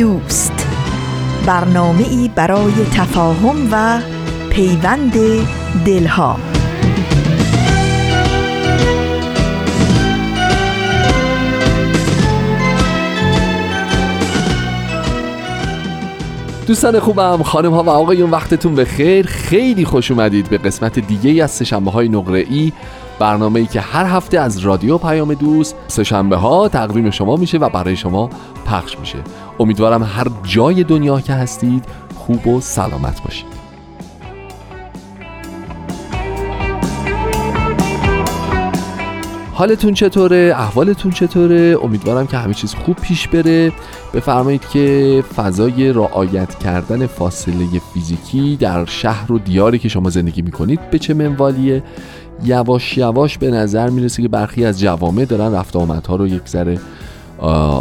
دوست. برنامه ای برای تفاهم و پیوند دلها. دوستان خوبم خانم ها و آقایون وقتتون به خیر خیلی خوش اومدید به قسمت دیگه از سشنبه های نقره ای برنامه ای که هر هفته از رادیو پیام دوست سهشنبه ها تقدیم شما میشه و برای شما پخش میشه. امیدوارم هر جای دنیا که هستید خوب و سلامت باشید حالتون چطوره؟ احوالتون چطوره؟ امیدوارم که همه چیز خوب پیش بره بفرمایید که فضای رعایت کردن فاصله فیزیکی در شهر و دیاری که شما زندگی می‌کنید به چه منوالیه یواش یواش به نظر می‌رسه که برخی از جوامع دارن رفت آمدها رو یک ذره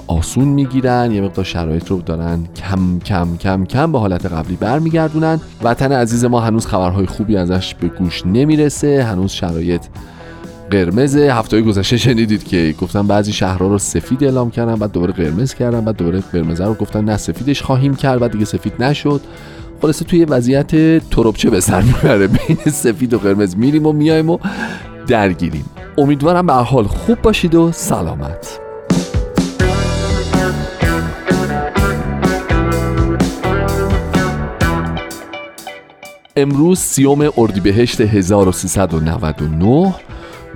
آسون می‌گیرن یه مقدار شرایط رو دارن کم کم کم کم به حالت قبلی برمیگردونن. وطن عزیز ما هنوز خبرهای خوبی ازش به گوش نمی‌رسه هنوز شرایط قرمز هفته گذشته شنیدید که گفتن بعضی شهرها رو سفید اعلام کردن بعد دوباره قرمز کردن بعد دوباره قرمز رو گفتن نه سفیدش خواهیم کرد بعد دیگه سفید نشد. خلاصه توی وضعیت تروبچه به سر می‌بره. بین سفید و قرمز میریم و میایم و درگیریم. امیدوارم به حال خوب باشید و سلامت. امروز سیوم اردیبهشت 1399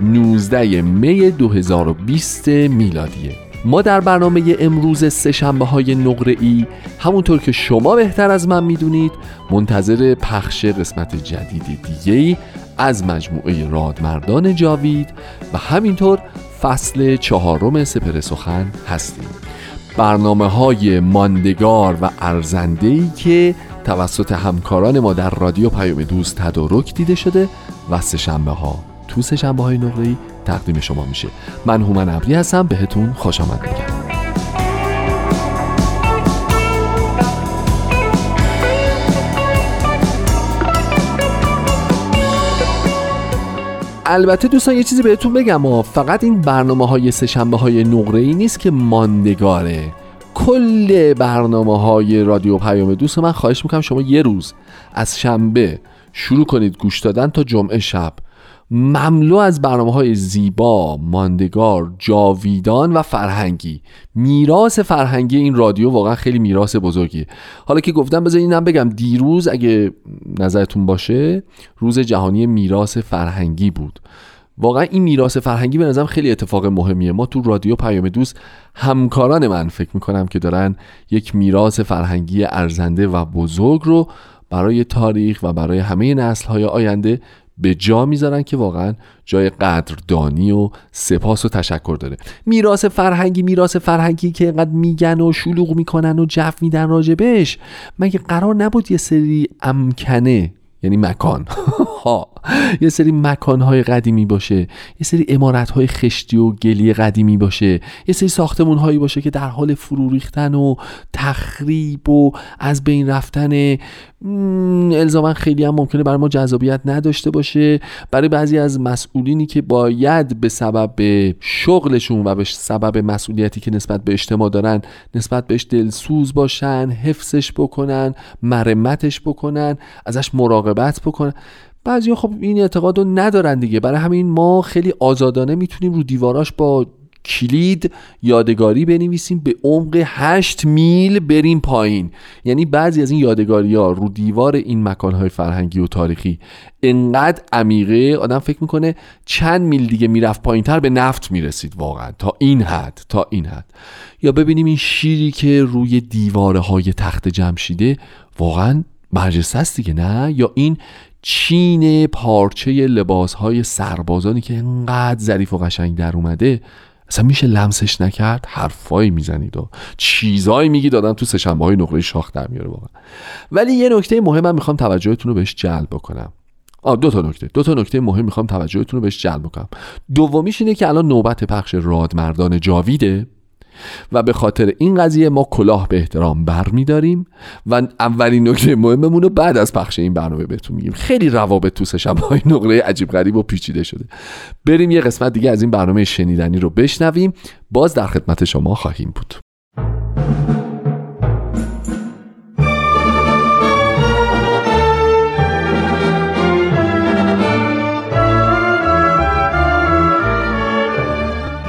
19 می 2020 میلادیه ما در برنامه امروز سهشنبه های نقره ای همونطور که شما بهتر از من می‌دونید منتظر پخش قسمت جدید دیگه ای از مجموعه رادمردان جاوید و همینطور فصل چهارم سپر سخن هستیم. برنامه های ماندگار و ارزنده ای که توسط همکاران ما در رادیو پیام دوست تدارک دیده شده و سه ها تو سه شنبه های نقره تقدیم شما میشه. من هومن ابری هستم بهتون خوش آمد میگم. البته دوستان یه چیزی بهتون بگم فقط این برنامه های سه های نقره ای نیست که ماندگاره. کل برنامه های رادیو پیام دوست من خواهش می‌کنم شما یه روز از شنبه شروع کنید گوش دادن تا جمعه شب. مملو از برنامه های زیبا، ماندگار، جاویدان و فرهنگی. میراث فرهنگی این رادیو واقعا خیلی میراث بزرگیه. حالا که گفتم بذار اینم بگم دیروز اگه نظرتون باشه روز جهانی میراث فرهنگی بود. واقعا این میراث فرهنگی به نظرم خیلی اتفاق مهمیه. ما تو رادیو پیام دوست همکاران من فکر می‌کنم که دارن یک میراث فرهنگی ارزنده و بزرگ رو برای تاریخ و برای همه نسل های آینده به جا می‌ذارن که واقعا جای قدردانی و سپاس و تشکر داره. میراث فرهنگی میراث فرهنگی که انقدر میگن و شلوغ می‌کنن و جف میدن راجبش مگه قرار نبود یه سری امکنه یعنی مکان. ها. یه سری مکان های قدیمی باشه. یه سری امارت های خشتی و گلی قدیمی باشه. یه سری ساختمون هایی باشه که در حال فرو ریختن و تخریب و از بین رفتن الزاما خیلی هم ممکنه برای ما جذابیت نداشته باشه. برای بعضی از مسئولینی که باید به سبب شغلشون و به سبب مسئولیتی که نسبت به اجتماع دارن نسبت بهش دلسوز باشن حفظش بکنن مرمتش بکنن ازش مراقبت بکنن. بعضی خب این اعتقاد رو ندارن دیگه. برای همین ما خیلی آزادانه می‌تونیم رو دیواراش با کلید یادگاری بنویسیم به عمق 8 میل بریم پایین. یعنی بعضی از این یادگاری ها رو دیوار این مکان های فرهنگی و تاریخی انقدر عمیقه آدم فکر می‌کنه چند میل دیگه می‌رفت پایین تر به نفت می‌رسید واقعا. تا این حد تا این حد. یا ببینیم این شیری که روی دیواره های تخت جمشیده واقعا برجسته است دیگه نه؟ یا این چین پارچه لباس های سربازانی که انقدر ظریف و قشنگ در اومده اصلا میشه لمسش نکرد؟ حرفایی می‌زنید و چیزایی میگی دادن تو سهشنبه های نقره شاخ در میاره واقعا. ولی یه نکته مهم می‌خوام توجهتون رو بهش جلب بکنم. آ دو تا نکته دو تا نکته مهم می‌خوام توجهتون رو بهش جلب بکنم. دومیش اینه که الان نوبت پخش رادمردان جاویده. و به خاطر این قضیه ما کلاه به احترام بر داریم و اولین نکته مهممون رو بعد از پخش این برنامه بهتون میگیم. خیلی روابط تو سه های نقره عجیب غریب و پیچیده شده. بریم یه قسمت دیگه از این برنامه شنیدنی رو بشنویم. باز در خدمت شما خواهیم بود.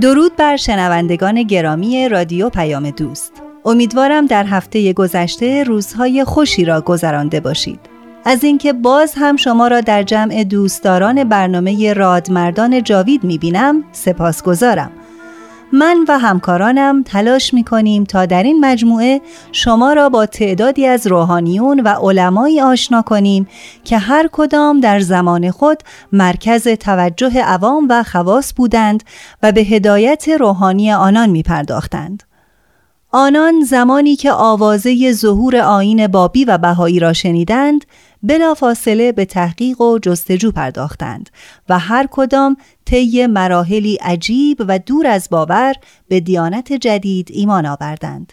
درود بر شنوندگان گرامی رادیو پیام دوست. امیدوارم در هفته گذشته روزهای خوشی را گذرانده باشید. از اینکه باز هم شما را در جمع دوستداران برنامه رادمردان جاوید می‌بینم سپاسگزارم. من و همکارانم تلاش می کنیم تا در این مجموعه شما را با تعدادی از روحانیون و علمایی آشنا کنیم که هر کدام در زمان خود مرکز توجه عوام و خواص بودند و به هدایت روحانی آنان می پرداختند. آنان زمانی که آوازه ظهور آین بابی و بهایی را شنیدند بلافاصله به تحقیق و جستجو پرداختند و هر کدام طی مراحلی عجیب و دور از باور به دیانت جدید ایمان آوردند.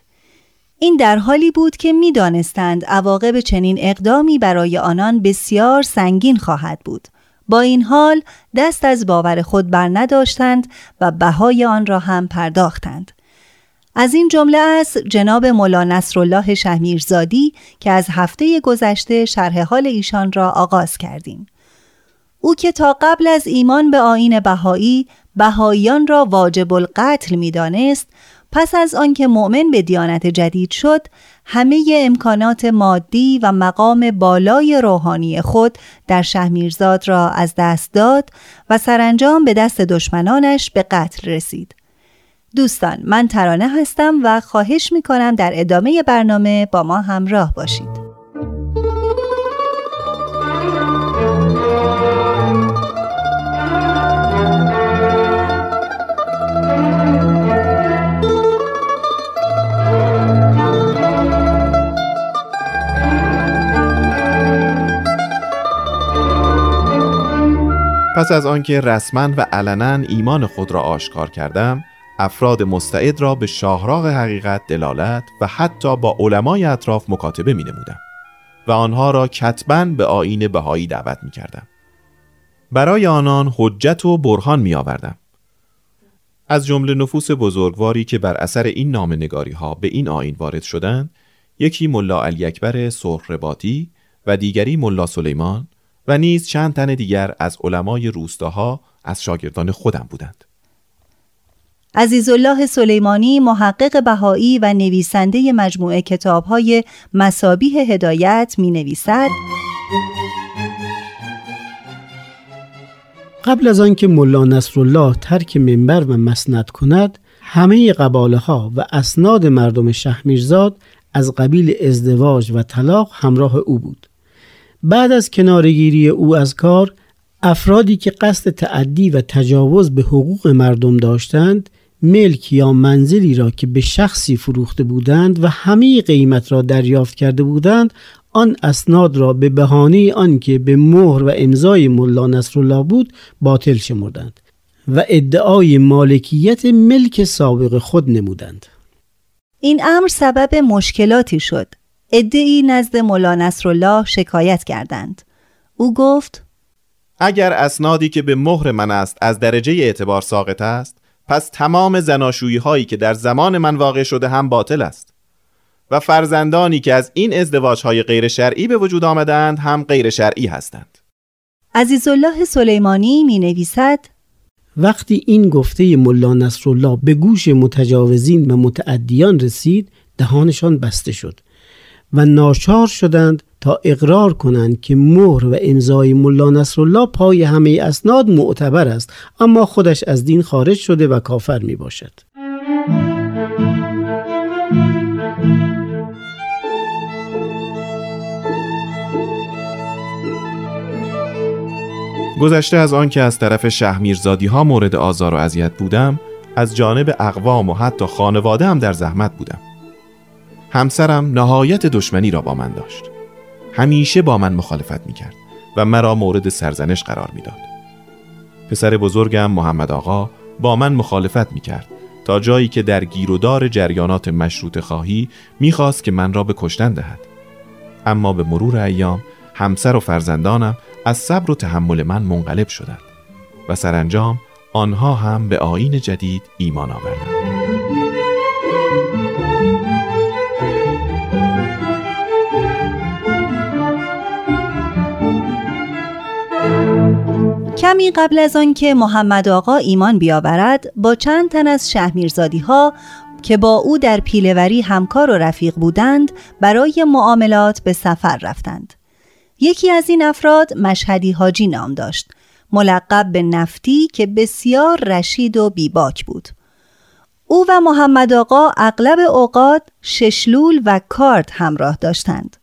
این در حالی بود که می‌دانستند عواقب چنین اقدامی برای آنان بسیار سنگین خواهد بود. با این حال دست از باور خود بر نداشتند و بهای آن را هم پرداختند. از این جمله است جناب مولا نصرالله شهمیرزادی که از هفته گذشته شرح حال ایشان را آغاز کردیم. او که تا قبل از ایمان به آین بهایی بهاییان را واجب القتل می‌دانست پس از آنکه مؤمن به دیانت جدید شد همه امکانات مادی و مقام بالای روحانی خود در شهمیرزاد را از دست داد و سرانجام به دست دشمنانش به قتل رسید دوستان من ترانه هستم و خواهش می کنم در ادامه برنامه با ما همراه باشید. پس از آنکه رسما و علنا ایمان خود را آشکار کردم افراد مستعد را به شاهراغ حقیقت دلالت و حتی با علمای اطراف مکاتبه می نمودم و آنها را کتبا به آین بهایی دعوت می کردم. برای آنان حجت و برهان می آوردم. از جمله نفوس بزرگواری که بر اثر این نامنگاری ها به این آین وارد شدند یکی ملا علی اکبر سرخرباطی و دیگری ملا سلیمان و نیز چند تن دیگر از علمای روستاها از شاگردان خودم بودند. عزیزالله سلیمانی محقق بهایی و نویسنده مجموعه کتابهای مسابیه هدایت می نویسد قبل از آنکه ملا نصرالله ترک منبر و مسند کند همه قباله ها و اسناد مردم شهمیرزاد از قبیل ازدواج و طلاق همراه او بود. بعد از کنارگیری او از کار افرادی که قصد تعدی و تجاوز به حقوق مردم داشتند ملک یا منزلی را که به شخصی فروخته بودند و همه قیمت را دریافت کرده بودند آن اسناد را به بهانه آنکه به مهر و امضای ملا نصرالله بود باطل شمردند و ادعای مالکیت ملک سابق خود نمودند. این امر سبب مشکلاتی شد. ادعی نزد ملا نصرالله شکایت کردند. او گفت اگر اسنادی که به مهر من است از درجه اعتبار ساقط است پس تمام زناشویی هایی که در زمان من واقع شده هم باطل است. و فرزندانی که از این ازدواج های غیر شرعی به وجود آمدند هم غیر شرعی هستند. عزیزالله سلیمانی می نویسد وقتی این گفته ملا نصرالله به گوش متجاوزین و متعدیان رسید دهانشان بسته شد. و ناچار شدند تا اقرار کنند که مهر و امضای ملا نصرالله پای همه اسناد معتبر است اما خودش از دین خارج شده و کافر می باشد. گذشته از آن که از طرف شهمیرزادی ها مورد آزار و اذیت بودم از جانب اقوام و حتی خانواده هم در زحمت بودم همسرم نهایت دشمنی را با من داشت. همیشه با من مخالفت می کرد و مرا مورد سرزنش قرار می‌داد. پسر بزرگم محمد آقا با من مخالفت می کرد تا جایی که در گیر و دار جریانات مشروط خواهی می‌خواست که من را به کشتن دهد. اما به مرور ایام همسر و فرزندانم از صبر و تحمل من منقلب شدند و سرانجام آنها هم به آین جدید ایمان آوردند. کمی قبل از آنکه محمد آقا ایمان بیاورد با چند تن از شهمیرزادی ها که با او در پیلوری همکار و رفیق بودند برای معاملات به سفر رفتند. یکی از این افراد مشهدی حاجی نام داشت ملقب به نفتی که بسیار رشید و بیباک بود. او و محمد آقا اغلب اوقات ششلول و کارت همراه داشتند.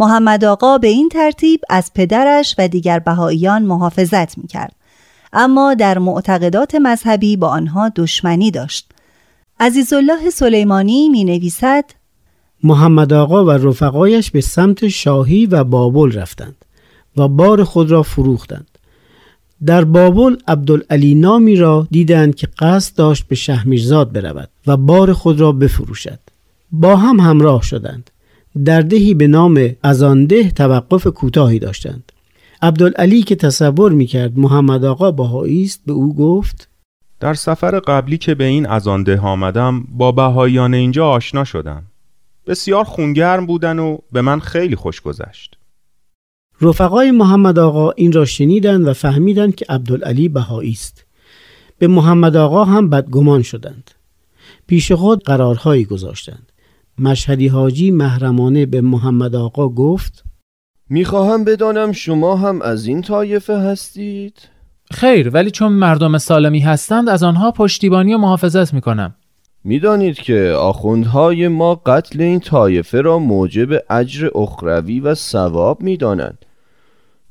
محمد آقا به این ترتیب از پدرش و دیگر بهاییان محافظت می کرد. اما در معتقدات مذهبی با آنها دشمنی داشت. عزیزالله سلیمانی می نویسد محمد آقا و رفقایش به سمت شاهی و بابل رفتند و بار خود را فروختند. در بابل عبدالعلی نامی را دیدند که قصد داشت به شهمیرزاد برود و بار خود را بفروشد. با هم همراه شدند. در دهی به نام ازانده توقف کوتاهی داشتند. عبدالعلی که تصور می‌کرد محمد آقا بهایی است به او گفت در سفر قبلی که به این ازانده آمدم با بهاییان اینجا آشنا شدم. بسیار خونگرم بودن و به من خیلی خوش گذشت. رفقای محمد آقا این را شنیدند و فهمیدند که عبدالعلی بهایی است. به محمد آقا هم بدگمان شدند. پیش خود قرارهایی گذاشتند. مشهدی حاجی محرمانه به محمد آقا گفت می‌خواهم بدانم شما هم از این طایفه هستید؟ خیر ولی چون مردم سالمی هستند از آنها پشتیبانی و محافظت می‌کنم می‌دانید که آخوندهای ما قتل این طایفه را موجب اجر اخروی و ثواب می‌دانند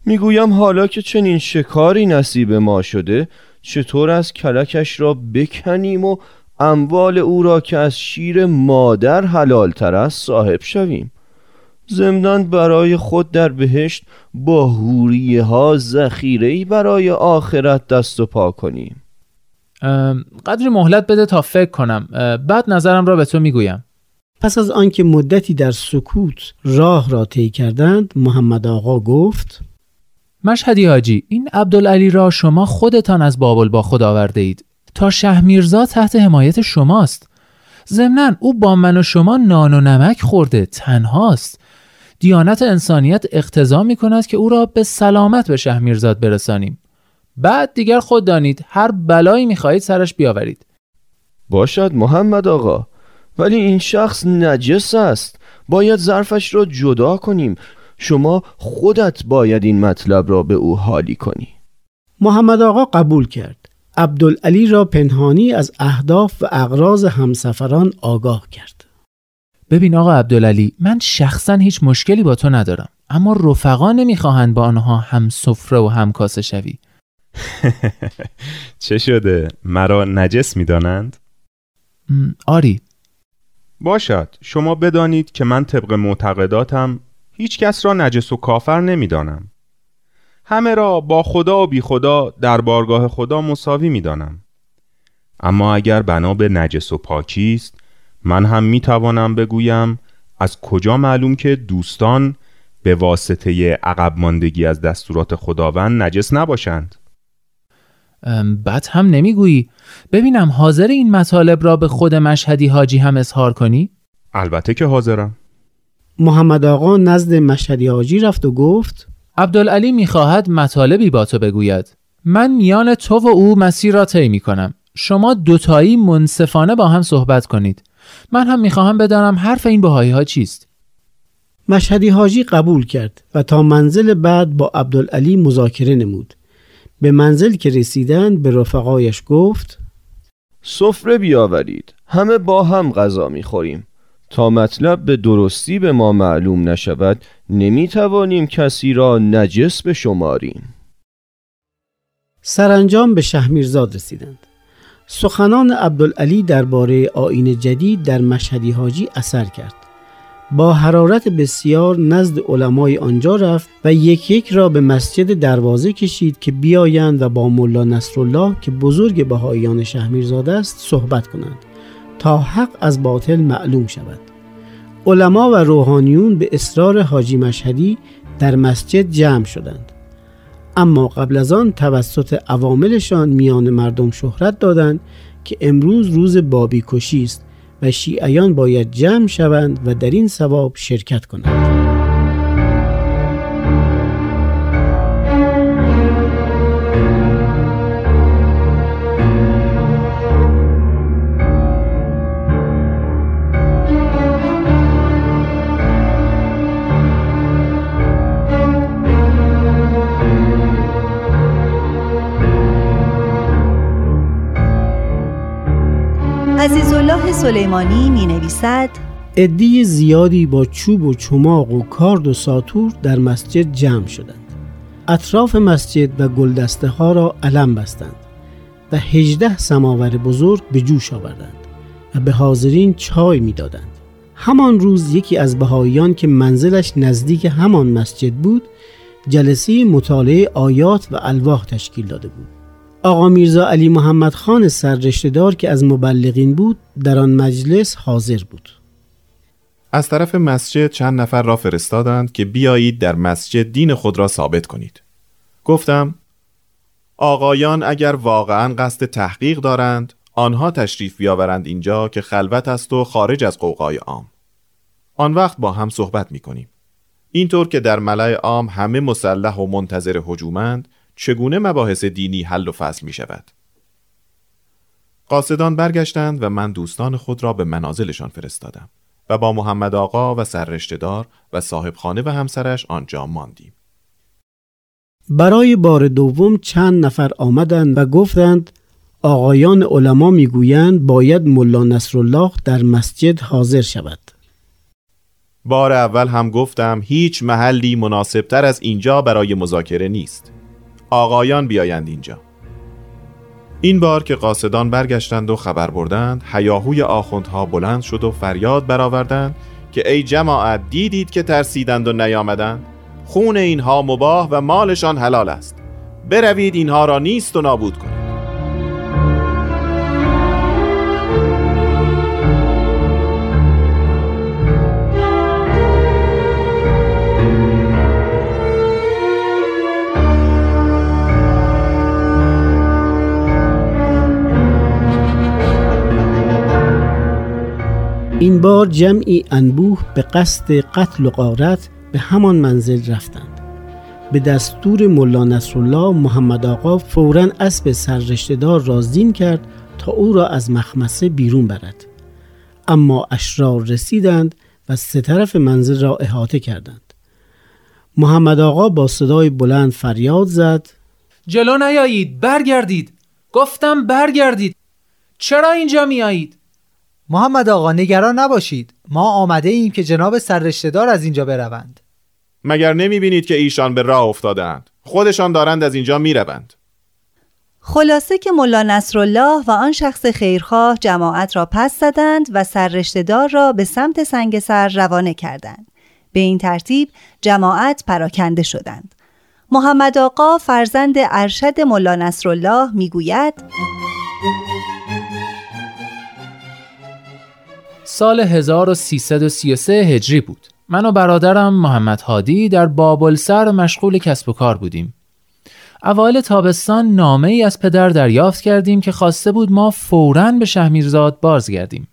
می‌گویم حالا که چنین شکاری نصیب ما شده چطور از کلکش را بکنیم و اموال او را که از شیر مادر حلال تر است صاحب شویم. زمنان برای خود در بهشت با هوریه ها ذخیره برای آخرت دست و پا کنیم. قدری مهلت بده تا فکر کنم. بعد نظرم را به تو می‌گویم. پس از آنکه مدتی در سکوت راه را طی کردند محمد آقا گفت مشهدی حاجی این عبدالعلی را شما خودتان از بابل با خود آورده اید تا شهمیرزا تحت حمایت شماست. ضمنا او با من و شما نان و نمک خورده تنهاست. دیانت انسانیت اقتضا می کند که او را به سلامت به شهمیرزاد برسانیم. بعد دیگر خود دانید هر بلایی می خواهید سرش بیاورید. باشد محمد آقا. ولی این شخص نجس است. باید ظرفش را جدا کنیم. شما خودت باید این مطلب را به او حالی کنی. محمد آقا قبول کرد. عبدالعلی را پنهانی از اهداف و اغراض همسفران آگاه کرد. ببین آقا عبدالعلی من شخصا هیچ مشکلی با تو ندارم اما رفقا نمی‌خواهند با آنها هم سفره و هم کاسه شوی. چه شده؟ مرا نجس می‌دانند؟ آری. باشد. شما بدانید که من طبق معتقداتم هیچ کس را نجس و کافر نمی‌دانم. همه را با خدا و بی خدا در بارگاه خدا مساوی می‌دانم. اما اگر بنا به نجس و پاکی است من هم می توانم بگویم از کجا معلوم که دوستان به واسطه عقب ماندگی از دستورات خداوند نجس نباشند بد هم نمی‌گویی ببینم حاضر این مطالب را به خود مشهدی حاجی هم اظهار کنی؟ البته که حاضرم محمد آقا نزد مشهدی حاجی رفت و گفت عبدالعلی می‌خواهد مطالبی با تو بگوید. من میان تو و او مسیر را طی می کنم شما دوتایی منصفانه با هم صحبت کنید. من هم می‌خواهم بدانم حرف این بهایی ها چیست. مشهدی حاجی قبول کرد و تا منزل بعد با عبدالعلی مذاکره نمود. به منزل که رسیدند به رفقایش گفت سفره بیاورید. همه با هم غذا می‌خوریم. تا مطلب به درستی به ما معلوم نشود نمی‌توانیم کسی را نجس به شماریم. سرانجام به شهمیرزاد رسیدند. سخنان عبدالعلی درباره آین جدید در مشهدی حاجی اثر کرد. با حرارت بسیار نزد علمای آنجا رفت و یک یک را به مسجد دروازه کشید که بیایند و با ملا نصرالله که بزرگ بهاییان شهمیرزاده است صحبت کنند. تا حق از باطل معلوم شود. علما و روحانیون به اصرار حاجی مشهدی در مسجد جمع شدند. اما قبل از آن توسط عواملشان میان مردم شهرت دادند که امروز روز بابی کشی است و شیعیان باید جمع شوند و در این ثواب شرکت کنند. سلیمانی می نویسد ادی زیادی با چوب و چماق و کارد و ساتور در مسجد جمع شدند اطراف مسجد و گلدسته ها را علم بستند و هجده سماور بزرگ به جوش آوردند و به حاضرین چای می‌دادند. همان روز یکی از بهاییان که منزلش نزدیک همان مسجد بود جلسه مطالعه آیات و الواح تشکیل داده بود آقا میرزا علی محمد خان سررشتهدار که از مبلغین بود در آن مجلس حاضر بود. از طرف مسجد چند نفر را فرستادند که بیایید در مسجد دین خود را ثابت کنید. گفتم آقایان اگر واقعا قصد تحقیق دارند آنها تشریف بیاورند اینجا که خلوت است و خارج از قوقای عام. آن وقت با هم صحبت می کنیم اینطور که در ملای عام همه مسلح و منتظر حجومند چگونه مباحث دینی حل و فصل می شود قاصدان برگشتند و من دوستان خود را به منازلشان فرستادم و با محمد آقا و سررشتهدار و صاحب خانه و همسرش آنجا ماندیم. برای بار دوم چند نفر آمدند و گفتند آقایان علما می‌گویند باید ملا نصرالله در مسجد حاضر شود. بار اول هم گفتم هیچ محلی مناسبتر از اینجا برای مذاکره نیست. آقایان بیایند اینجا. این بار که قاصدان برگشتند و خبر بردند هیاهوی آخوندها بلند شد و فریاد برآوردند که ای جماعت دیدید که ترسیدند و نیامدند؟ خون اینها مباه و مالشان حلال است. بروید اینها را نیست و نابود کنید. این بار جمعی انبوه به قصد قتل و غارت به همان منزل رفتند. به دستور ملا نصرالله محمد آقا فورا اسب را زین کرد تا او را از مخمسه بیرون برد. اما اشرار رسیدند و سه طرف منزل را احاطه کردند. محمد آقا با صدای بلند فریاد زد. جلو نیایید برگردید. گفتم برگردید. چرا اینجا میایید؟ محمد آقا نگران نباشید ما آمده ایم که جناب سررشتهدار از اینجا بروند مگر نمی بینید که ایشان به راه افتادند خودشان دارند از اینجا می روند خلاصه که ملا نصرالله و آن شخص خیرخواه جماعت را پس زدند و سررشتهدار را به سمت سنگسر روانه کردند. به این ترتیب جماعت پراکنده شدند. محمد آقا فرزند ارشد ملا نصرالله می‌گوید سال 1333 هجری بود. من و برادرم محمد هادی در بابلسر مشغول کسب و کار بودیم. اوایل تابستان نامه ای از پدر دریافت کردیم که خواسته بود ما فوراً به شهمیرزاد بازگردیم.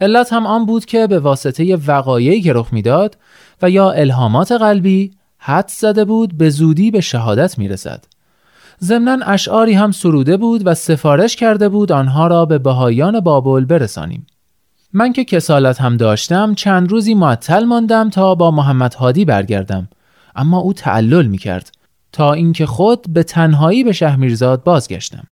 علت هم آن بود که به واسطه وقایعی که رخ می‌داد و یا الهامات قلبی حد زده بود به زودی به شهادت می‌رسد. ضمنا اشعاری هم سروده بود و سفارش کرده بود آنها را به بهایان بابل برسانیم. من که کسالت هم داشتم چند روزی معطل ماندم تا با محمد هادی برگردم اما او تعلل می کرد تا اینکه خود به تنهایی به شهمیرزاد بازگشتم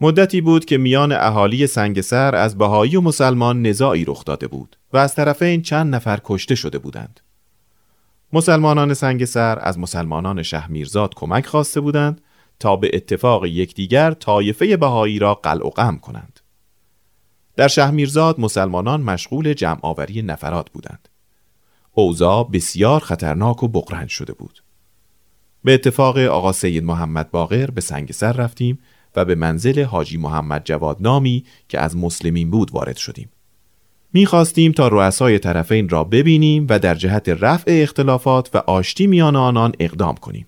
مدتی بود که میان اهالی سنگسر از بهایی و مسلمان نزاعی رخ داده بود و از طرفین چند نفر کشته شده بودند. مسلمانان سنگسر از مسلمانان شهمیرزاد کمک خواسته بودند تا به اتفاق یکدیگر طایفه بهایی را قلع و قم کنند. در شهمیرزاد مسلمانان مشغول جمع آوری نفرات بودند. اوضاع بسیار خطرناک و بقرنج شده بود. به اتفاق آقا سید محمد باقر به سنگسر رفتیم و به منزل حاجی محمد جواد نامی که از مسلمین بود وارد شدیم. می‌خواستیم تا رؤسای طرفین را ببینیم و در جهت رفع اختلافات و آشتی میان آنان اقدام کنیم.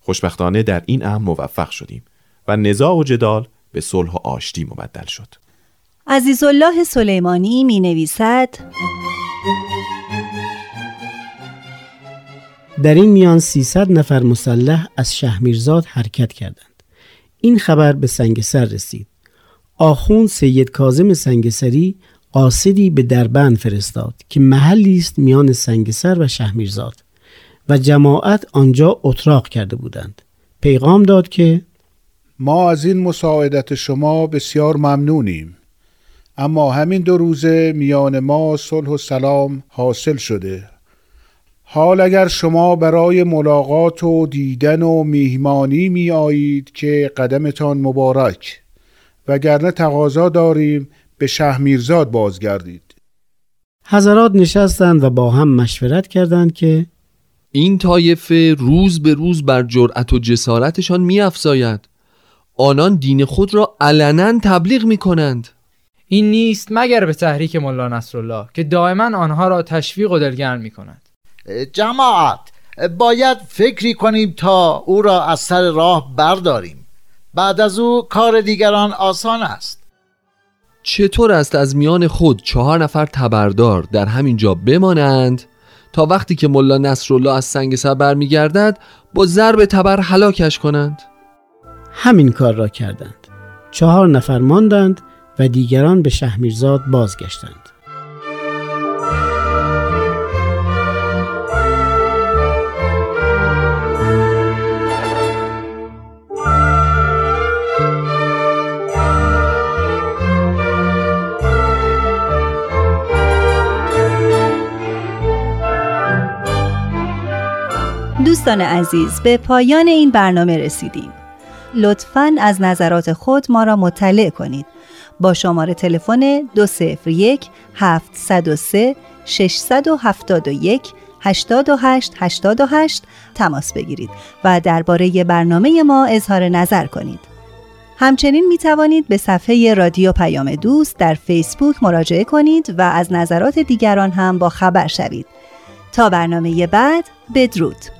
خوشبختانه در این امر موفق شدیم و نزاع و جدال به صلح و آشتی مبدل شد. عزیزالله سلیمانی می نویسد در این میان 300 نفر مسلح از شهمیرزاد حرکت کردند. این خبر به سنگسر رسید. آخون سید کازم سنگسری قاصدی به دربند فرستاد که محلی است میان سنگسر و شهمیرزاد و جماعت آنجا اتراق کرده بودند. پیغام داد که ما از این مساعدت شما بسیار ممنونیم. اما همین دو روزه میان ما صلح و سلام حاصل شده. حال اگر شما برای ملاقات و دیدن و میهمانی می آیید که قدمتان مبارک وگرنه تقاضا داریم به شهمیرزاد بازگردید. حضرات نشستند و با هم مشورت کردند که این طایفه روز به روز بر جرأت و جسارتشان میافزاید. آنان دین خود را علنا تبلیغ می کنند این نیست مگر به تحریک ملا نصرالله که دائما آنها را تشویق و دلگرم می کند جماعت باید فکری کنیم تا او را از سر راه برداریم. بعد از او کار دیگران آسان است. چطور است از میان خود چهار نفر تبردار در همین جا بمانند؟ تا وقتی که ملا نصرالله از سنگ سر برمیگردد با ضرب تبر هلاکش کنند. همین کار را کردند. چهار نفر ماندند و دیگران به شهمیرزاد بازگشتند. دوستان عزیز به پایان این برنامه رسیدیم. لطفا از نظرات خود ما را مطلع کنید. با شماره تلفن 201 703 671 88 88 تماس بگیرید و درباره برنامه ما اظهار نظر کنید. همچنین می توانید به صفحه رادیو پیام دوست در فیسبوک مراجعه کنید و از نظرات دیگران هم با خبر شوید. تا برنامه بعد بدرود.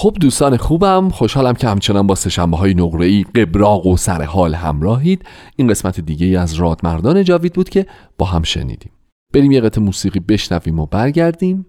خب دوستان خوبم خوشحالم که همچنان با سشنبه های نقره ای قبراق و سر حال همراهید. این قسمت دیگه ای از رادمردان جاوید بود که با هم شنیدیم. بریم یه قطع موسیقی بشنویم و برگردیم.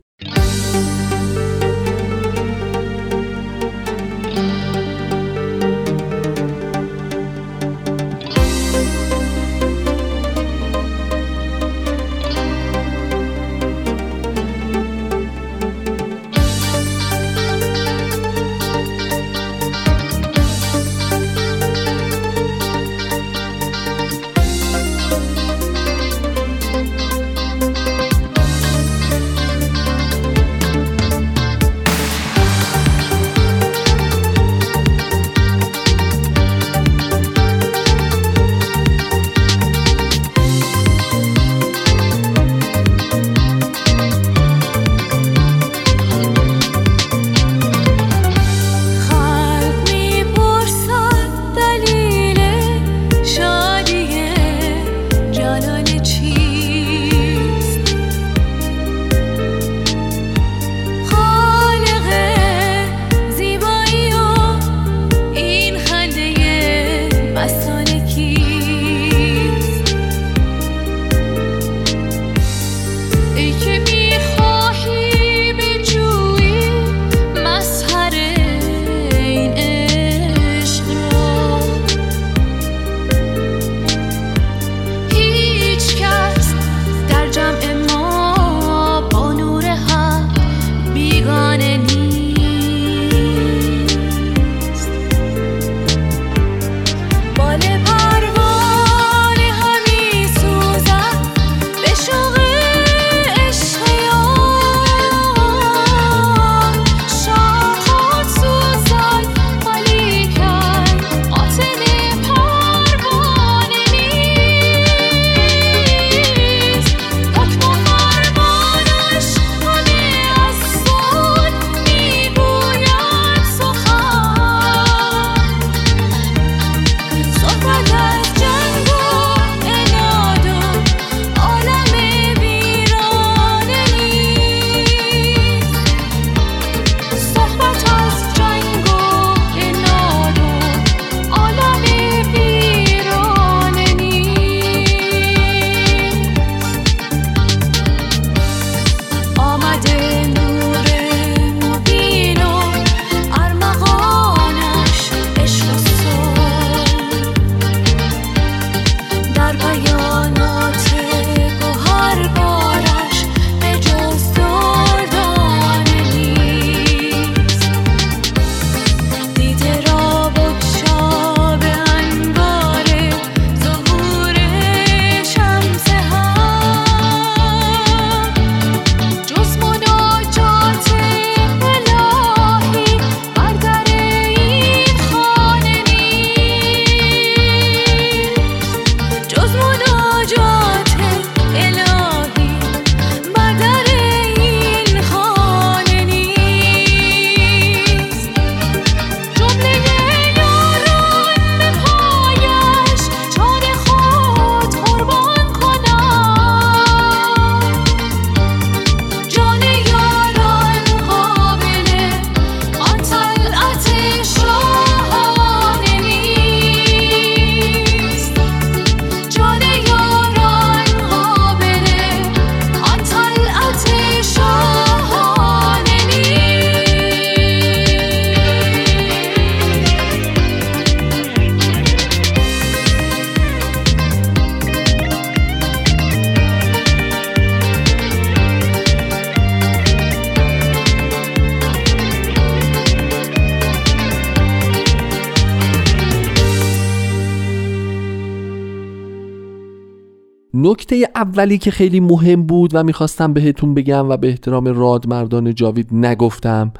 نکته اولی که خیلی مهم بود و می‌خواستم بهتون بگم و به احترام رادمردان جاوید نگفتم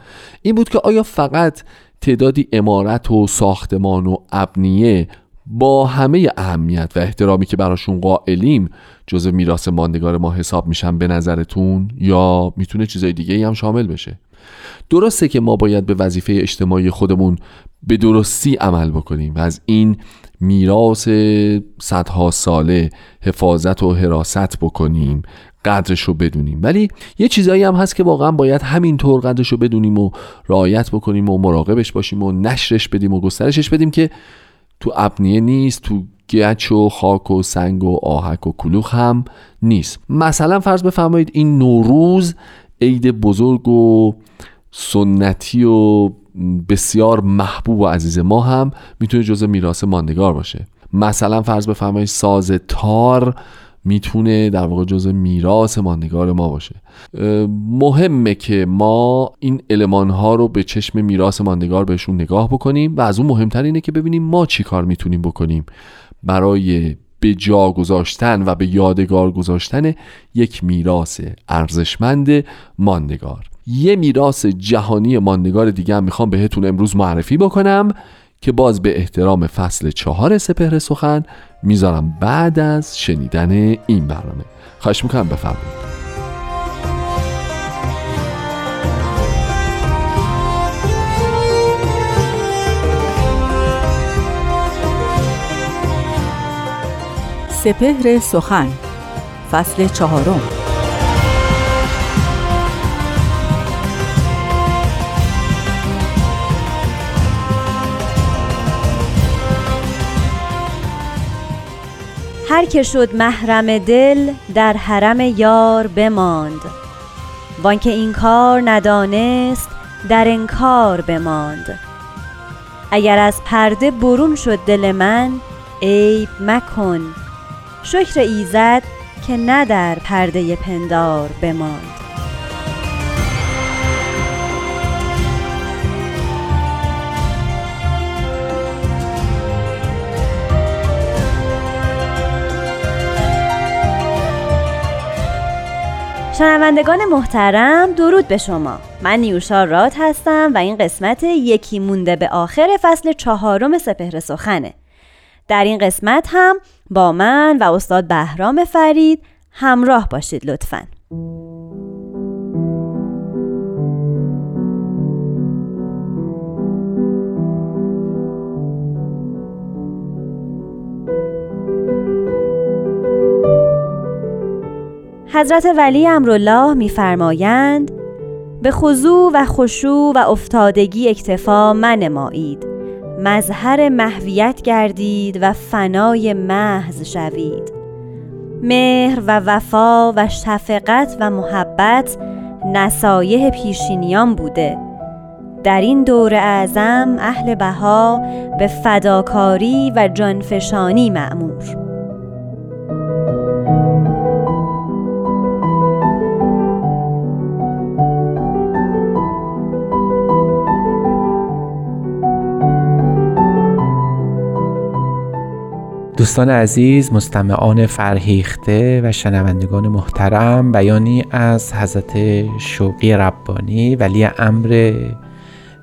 این بود که آیا فقط تعدادی امارت و ساختمان و ابنیه با همه اهمیت و احترامی که براشون قائلیم جزء میراث ماندگار ما حساب میشن به نظرتون یا می‌تونه چیزای دیگه هم شامل بشه؟ درسته که ما باید به وظیفه اجتماعی خودمون به درستی عمل بکنیم و از این میراث صدها ساله حفاظت و حراست بکنیم قدرش رو بدونیم. ولی یه چیزایی هم هست که واقعا باید همینطور قدرش رو بدونیم و رعایت بکنیم و مراقبش باشیم و نشرش بدیم و گسترشش بدیم که تو ابنیه نیست تو گچ و خاک و سنگ و آهک و کلوخ هم نیست. مثلا فرض بفرمایید این نوروز عید بزرگ و سنتی و بسیار محبوب و عزیز ما هم می‌تونه جزء میراث ماندگار باشه. مثلا فرض بفرمایید ساز تار می‌تونه در واقع جزء میراث ماندگار ما باشه. مهمه که ما این علمان ها رو به چشم میراث ماندگار بهشون نگاه بکنیم و از اون مهمتر اینه که ببینیم ما چی کار می‌تونیم بکنیم. برای به جا گذاشتن و به یادگار گذاشتن یک میراث ارزشمند ماندگار. یه میراث جهانی ماندگار دیگه هم می‌خوام بهتون امروز معرفی بکنم که باز به احترام فصل چهار سپهر سخن می‌ذارم بعد از شنیدن این برنامه. خواهش می‌کنم بفرمایید. سپهر سخن فصل چهارم. هر که شد محرم دل در حرم یار بماند. وانکه این کار ندانست در انکار بماند. اگر از پرده برون شد دل من عیب مکن. شکر ایزد که نه در پرده پندار بماند. شنوندگان محترم درود به شما. من نیوشا راد هستم و این قسمت یکی مونده به آخر فصل چهارم سپهر سخنه. در این قسمت هم با من و استاد بهرام فرید همراه باشید لطفاً. حضرت ولی امرالله میفرمایند به خضوع و خشوع و افتادگی اکتفا منمایید. مظهر محویت گردید و فنای محض شوید. مهر و وفا و شفقت و محبت نصایح پیشینیان بوده. در این دور اعظم اهل بها به فداکاری و جانفشانی معمور دوستان عزیز مستمعان فرهیخته و شنوندگان محترم بیانی از حضرت شوقی ربانی ولی امر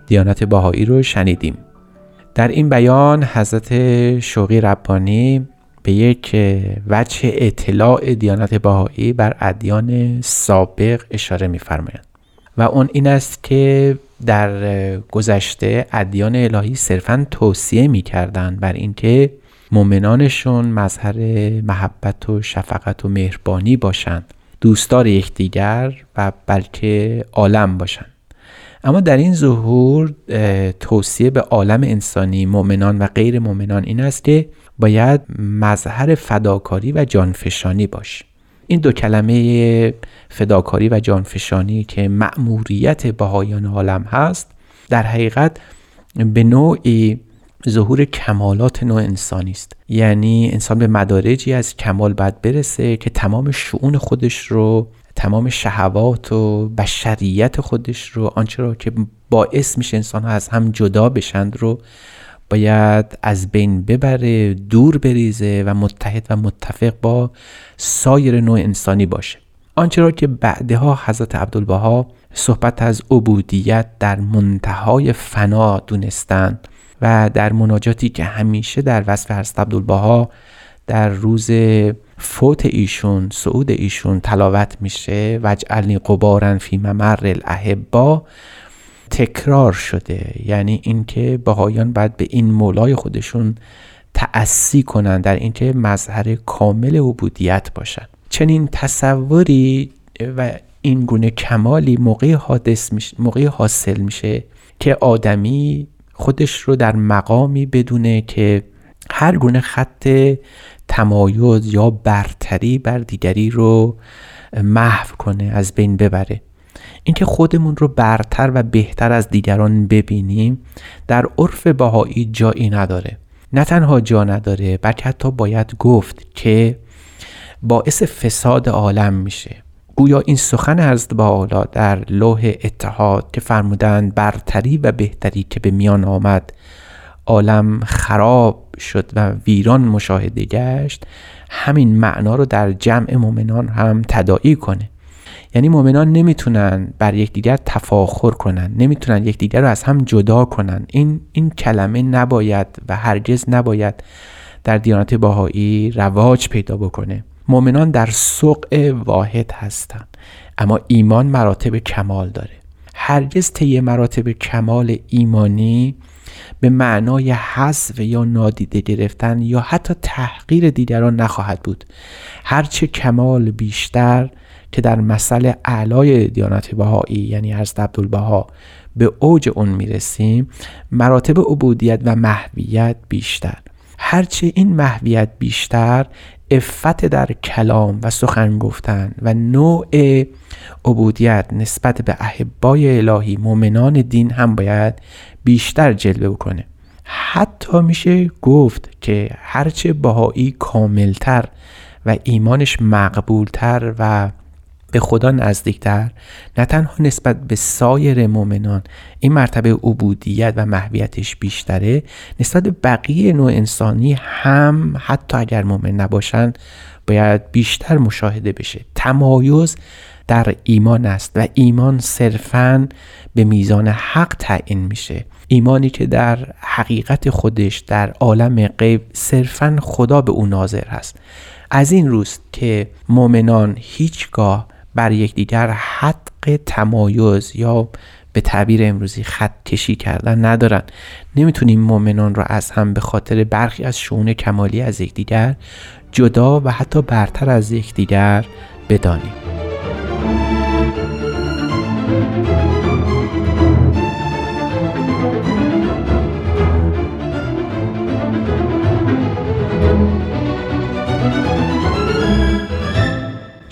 دیانت باهایی رو شنیدیم. در این بیان حضرت شوقی ربانی به یک وجه اطلاع دیانت باهایی بر ادیان سابق اشاره میفرمایند و اون این است که در گذشته ادیان الهی صرفا توصیه می‌کردند بر اینکه مؤمنانشون مظهر محبت و شفقت و مهربانی باشند دوستدار یکدیگر و بلکه عالم باشند اما در این ظهور توصیه به عالم انسانی مؤمنان و غیر مؤمنان این است که باید مظهر فداکاری و جانفشانی باش. این دو کلمه فداکاری و جانفشانی که مأموریت بهایان عالم هست در حقیقت به نوعی ظهور کمالات نوع انسانی است. یعنی انسان به مدارجی از کمال باید برسه که تمام شعون خودش رو تمام شهوات و بشریت خودش رو آنچه را که باعث میشه انسان ها از هم جدا بشند رو باید از بین ببره دور بریزه و متحد و متفق با سایر نوع انسانی باشه. آنچه را که بعدها حضرت عبدالبها صحبت از عبودیت در منتهای فنا دونستند. و در مناجاتی که همیشه در وصف حضرت عبدالبها در روز فوت ایشون صعود ایشون تلاوت میشه وجعلنی قبارن فی ممر الاحبا تکرار شده. یعنی اینکه بهایان باید به این مولای خودشون تأسی کنند در اینکه مظهر کامل عبودیت باشند چنین تصوری و این گونه کمالی موقع حادث موقع حاصل میشه که آدمی خودش رو در مقامی بدونه که هر گونه خط تمایز یا برتری بر دیگری رو محو کنه از بین ببره. اینکه خودمون رو برتر و بهتر از دیگران ببینیم در عرف بهایی جایی نداره. نه تنها جا نداره بلکه حتی باید گفت که باعث فساد عالم میشه. گویا این سخن از با در لوح اتحاد که فرمودند برتری و بهتری که به میان آمد عالم خراب شد و ویران مشاهده گشت همین معنا رو در جمع مؤمنان هم تداعی کنه. یعنی مؤمنان نمی‌تونن بر یکدیگر تفاخر کنن نمی‌تونن یکدیگر رو از هم جدا کنن. این این کلمه نباید و هرگز نباید در دیانت باهایی رواج پیدا بکنه. مؤمنان در سوق واحد هستند. اما ایمان مراتب کمال داره. هرگز طی مراتب کمال ایمانی به معنای حذف یا نادیده گرفتن یا حتی تحقیر دیگران نخواهد بود. هرچه کمال بیشتر که در مسئله اعلای دیانت بهایی یعنی از عبدالبها به اوج اون می‌رسیم مراتب عبودیت و محویت بیشتر. هرچه این محویت بیشتر افت در کلام و سخن گفتن و نوع عبودیت نسبت به احبای الهی مؤمنان دین هم باید بیشتر جلوه کنه حتی میشه گفت که هرچه بهایی کاملتر و ایمانش مقبولتر و به خدا نزدیکتر نه تنها نسبت به سایر مؤمنان این مرتبه عبودیت و محویتش بیشتره نسبت به بقیه نوع انسانی هم حتی اگر مؤمن نباشن باید بیشتر مشاهده بشه. تمایز در ایمان است و ایمان صرفا به میزان حق تعیین میشه. ایمانی که در حقیقت خودش در عالم غیب صرفا خدا به او ناظر هست. از این روست که مؤمنان هیچگاه بر یکدیگر حق تمایز یا به تعبیر امروزی خط کشی کردن ندارن. نمی‌تونیم مؤمنان را از هم به خاطر برخی از شعون کمالی از یکدیگر جدا و حتی برتر از یکدیگر بدانیم.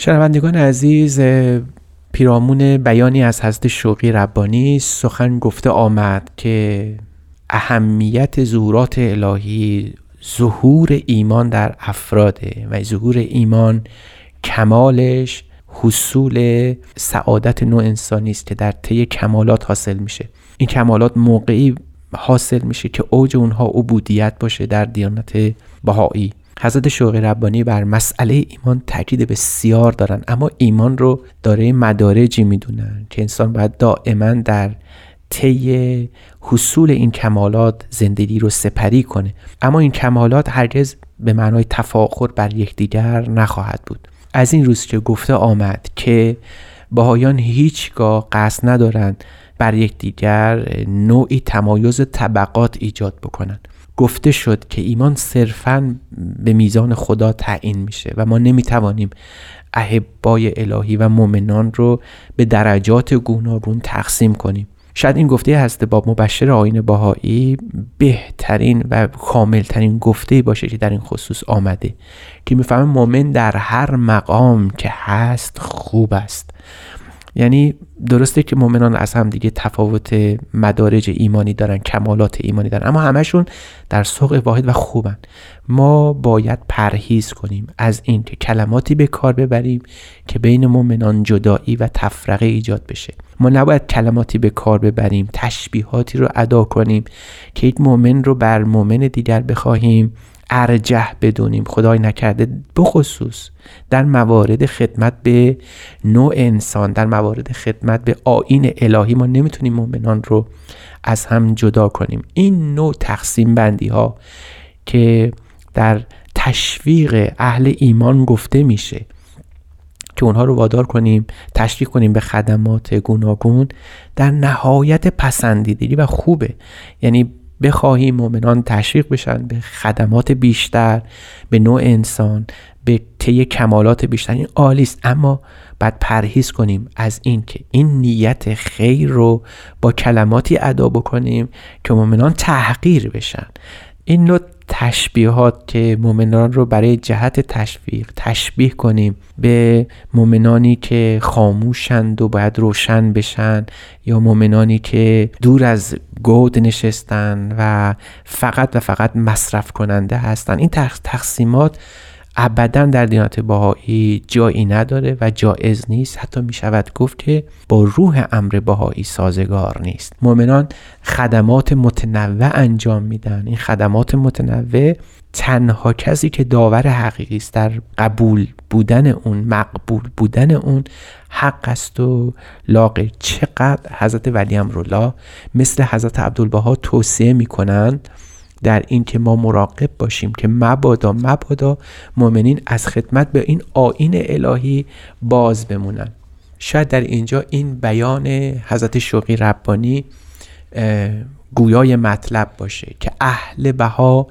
شنوندگان عزیز پیرامون بیانی از حضرت شوقی ربانی سخن گفته آمد که اهمیت ظهورات الهی ظهور ایمان در افراده و ظهور ایمان کمالش حصول سعادت نوع انسانی است که در طی کمالات حاصل میشه. این کمالات موقعی حاصل میشه که اوج اونها عبودیت باشه در دیانت بهایی. حضرت شوقی ربانی بر مسئله ایمان تاکید بسیار دارن اما ایمان رو داره مدارجی می‌دونن که انسان باید دائما در طی حصول این کمالات زندگی رو سپری کنه. اما این کمالات هرگز به معنای تفاخر بر یکدیگر نخواهد بود. از این روز که گفته آمد که باهایان هیچگاه قصد ندارند بر یکدیگر نوعی تمایز طبقات ایجاد بکنند. گفته شد که ایمان صرفا به میزان خدا تعیین میشه و ما نمی‌توانیم احبای الهی و مؤمنان رو به درجات گوناگون تقسیم کنیم. شاید این گفته هست با مبشر آین باهایی بهترین و کاملترین گفته باشه که در این خصوص آمده که می‌فهمه مؤمن در هر مقام که هست خوب است. یعنی درسته که مؤمنان از هم دیگه تفاوت مدارج ایمانی دارن کمالات ایمانی دارن اما همشون در سوق واحد و خوبن. ما باید پرهیز کنیم از این که کلماتی به کار ببریم که بین مؤمنان جدایی و تفرقه ایجاد بشه. ما نباید کلماتی به کار ببریم تشبیهاتی رو ادا کنیم که یک مؤمن رو بر مؤمن دیگر بخواهیم. ارجح بدونیم خدای نکرده بخصوص در موارد خدمت به نوع انسان در موارد خدمت به آین الهی ما نمی‌تونیم مؤمنان رو از هم جدا کنیم. این نوع تقسیم بندی ها که در تشویق اهل ایمان گفته میشه که اونها رو وادار کنیم تشویق کنیم به خدمات گوناگون در نهایت پسندیدگی و خوبه. یعنی بخواهیم مؤمنان تشویق بشن به خدمات بیشتر به نوع انسان به طی کمالات بیشتر. این عالی است. اما بعد پرهیز کنیم از این که این نیت خیر رو با کلماتی ادا بکنیم که مؤمنان تحقیر بشن. این نوع تشبیهات که مؤمنان رو برای جهت تشویق تشبیه کنیم به مؤمنانی که خاموشند و باید روشن بشن یا مؤمنانی که دور از گود نشستن و فقط و فقط مصرف کننده هستن. این تقسیمات ابدا در دینات باهایی جایی نداره و جایز نیست. حتی می شود گفت که با روح امر باهایی سازگار نیست. مؤمنان خدمات متنوع انجام میدن. این خدمات متنوع تنها کسی که داور حقیقی است در قبول بودن اون مقبول بودن اون حق است و لاقه چقدر حضرت ولی امرالله مثل حضرت عبدالبها توصیه می‌کنند در این که ما مراقب باشیم که مبادا مبادا مؤمنین از خدمت به این آین الهی باز بمونن. شاید در اینجا این بیان حضرت شوقی ربانی گویای مطلب باشه که اهل بها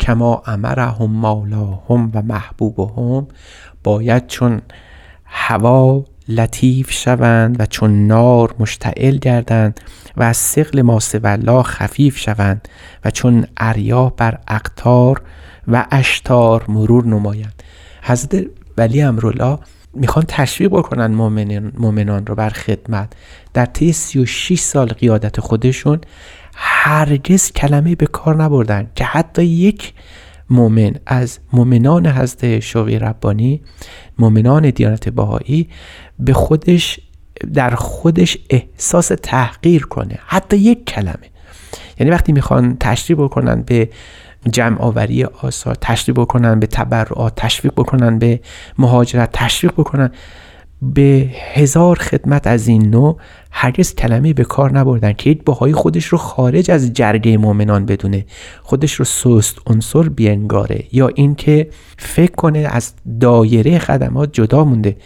کما امرهم مولاهم و محبوبهم باید چون هوا لطیف شوند و چون نار مشتعل گردند و از سقل الله خفیف شوند و چون اریاه بر اقتار و اشتار مرور نمایند. حضرت ولی امرالله می‌خوان تشویق بکنن مؤمنان, مؤمنان رو بر خدمت. در طی 36 سال قیادت خودشون هرگز کلمه به کار نبردن که حتی یک مؤمن از مؤمنان حضرت شوقی ربانی مؤمنان دیانت بهایی به خودش در خودش احساس تحقیر کنه. حتی یک کلمه. یعنی وقتی می‌خوان تشریح بکنن به جمع آوری آثار تشریح بکنن به تبرعات تشویق بکنن به مهاجرت تشویق بکنن به هزار خدمت از این نوع هرگز کلمه به کار نبردن که یک باهایی خودش رو خارج از جرگه مؤمنان بدونه خودش رو سست عنصر بینگاره یا اینکه فکر کنه از دایره خدمات جدا مونده.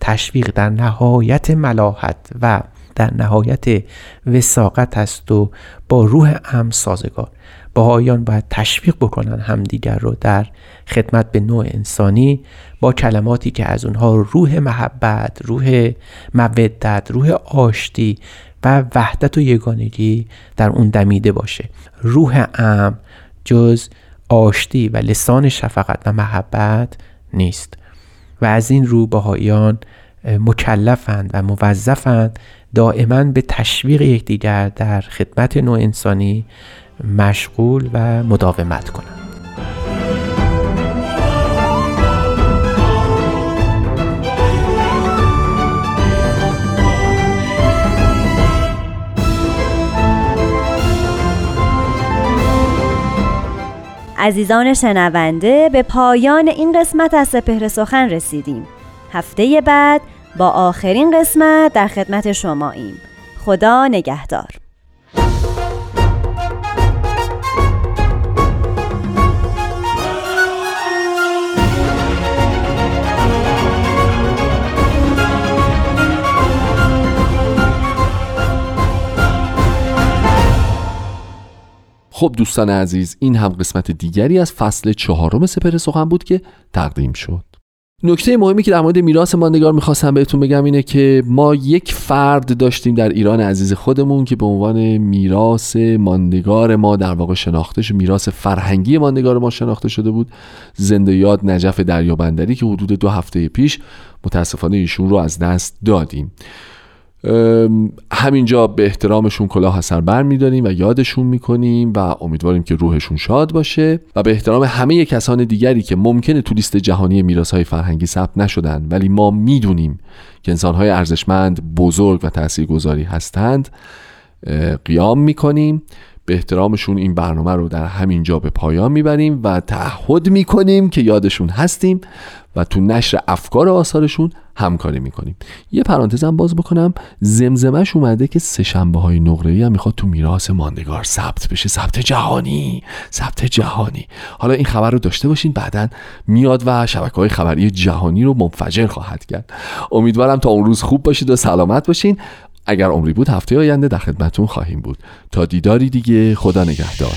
تشویق در نهایت ملاحت و در نهایت وساقت است و با روح هم سازگار. باهایان باید تشویق بکنن همدیگر رو در خدمت به نوع انسانی با کلماتی که از اونها روح محبت روح مودت روح آشتی و وحدت و یگانگی در اون دمیده باشه. روح ام جز آشتی و لسان شفقت و محبت نیست. و از این رو بهاییان مکلفند و موظفند دائما به تشویق یکدیگر در خدمت نوع انسانی مشغول و مداومت کنند. عزیزان شنونده به پایان این قسمت از سپهر سخن رسیدیم. هفته بعد با آخرین قسمت در خدمت شماییم. خدا نگهدار. خب دوستان عزیز این هم قسمت دیگری از فصل چهارم سپر سخن بود که تقدیم شد. نکته مهمی که در مورد میراث ماندگار می‌خواستم بهتون بگم اینه که ما یک فرد داشتیم در ایران عزیز خودمون که به عنوان میراث ماندگار ما در واقع شناخته شد میراث فرهنگی ماندگار ما شناخته شده بود. زنده یاد نجف دریابندری که حدود دو هفته پیش متاسفانه ایشون رو از دست دادیم. همینجا به احترامشون کلاه سر بر میداریم و یادشون می‌کنیم و امیدواریم که روحشون شاد باشه و به احترام همه کسان دیگری که ممکنه تو لیست جهانی میراث های فرهنگی ثبت نشدن ولی ما می‌دونیم که انسانهای ارزشمند بزرگ و تاثیرگذاری هستند قیام می‌کنیم. به احترامشون این برنامه رو در همین جا به پایان می‌بریم و تعهد می‌کنیم که یادشون هستیم. و تو نشر افکار آثارشون همکاری می‌کنیم. یه پرانتزم باز بکنم. زمزمش اومده که سهشنبه های نقره هم می‌خواد تو میراث ماندگار ثبت بشه. ثبت جهانی. ثبت جهانی. حالا این خبر رو داشته باشین. بعدا میاد و شبکه های خبری جهانی رو منفجر خواهد کرد. امیدوارم تا اون روز خوب باشید و سلامت باشین. اگر عمری بود هفته آینده در خدمتون خواهیم بود. تا دیداری دیگه خدا نگهدار.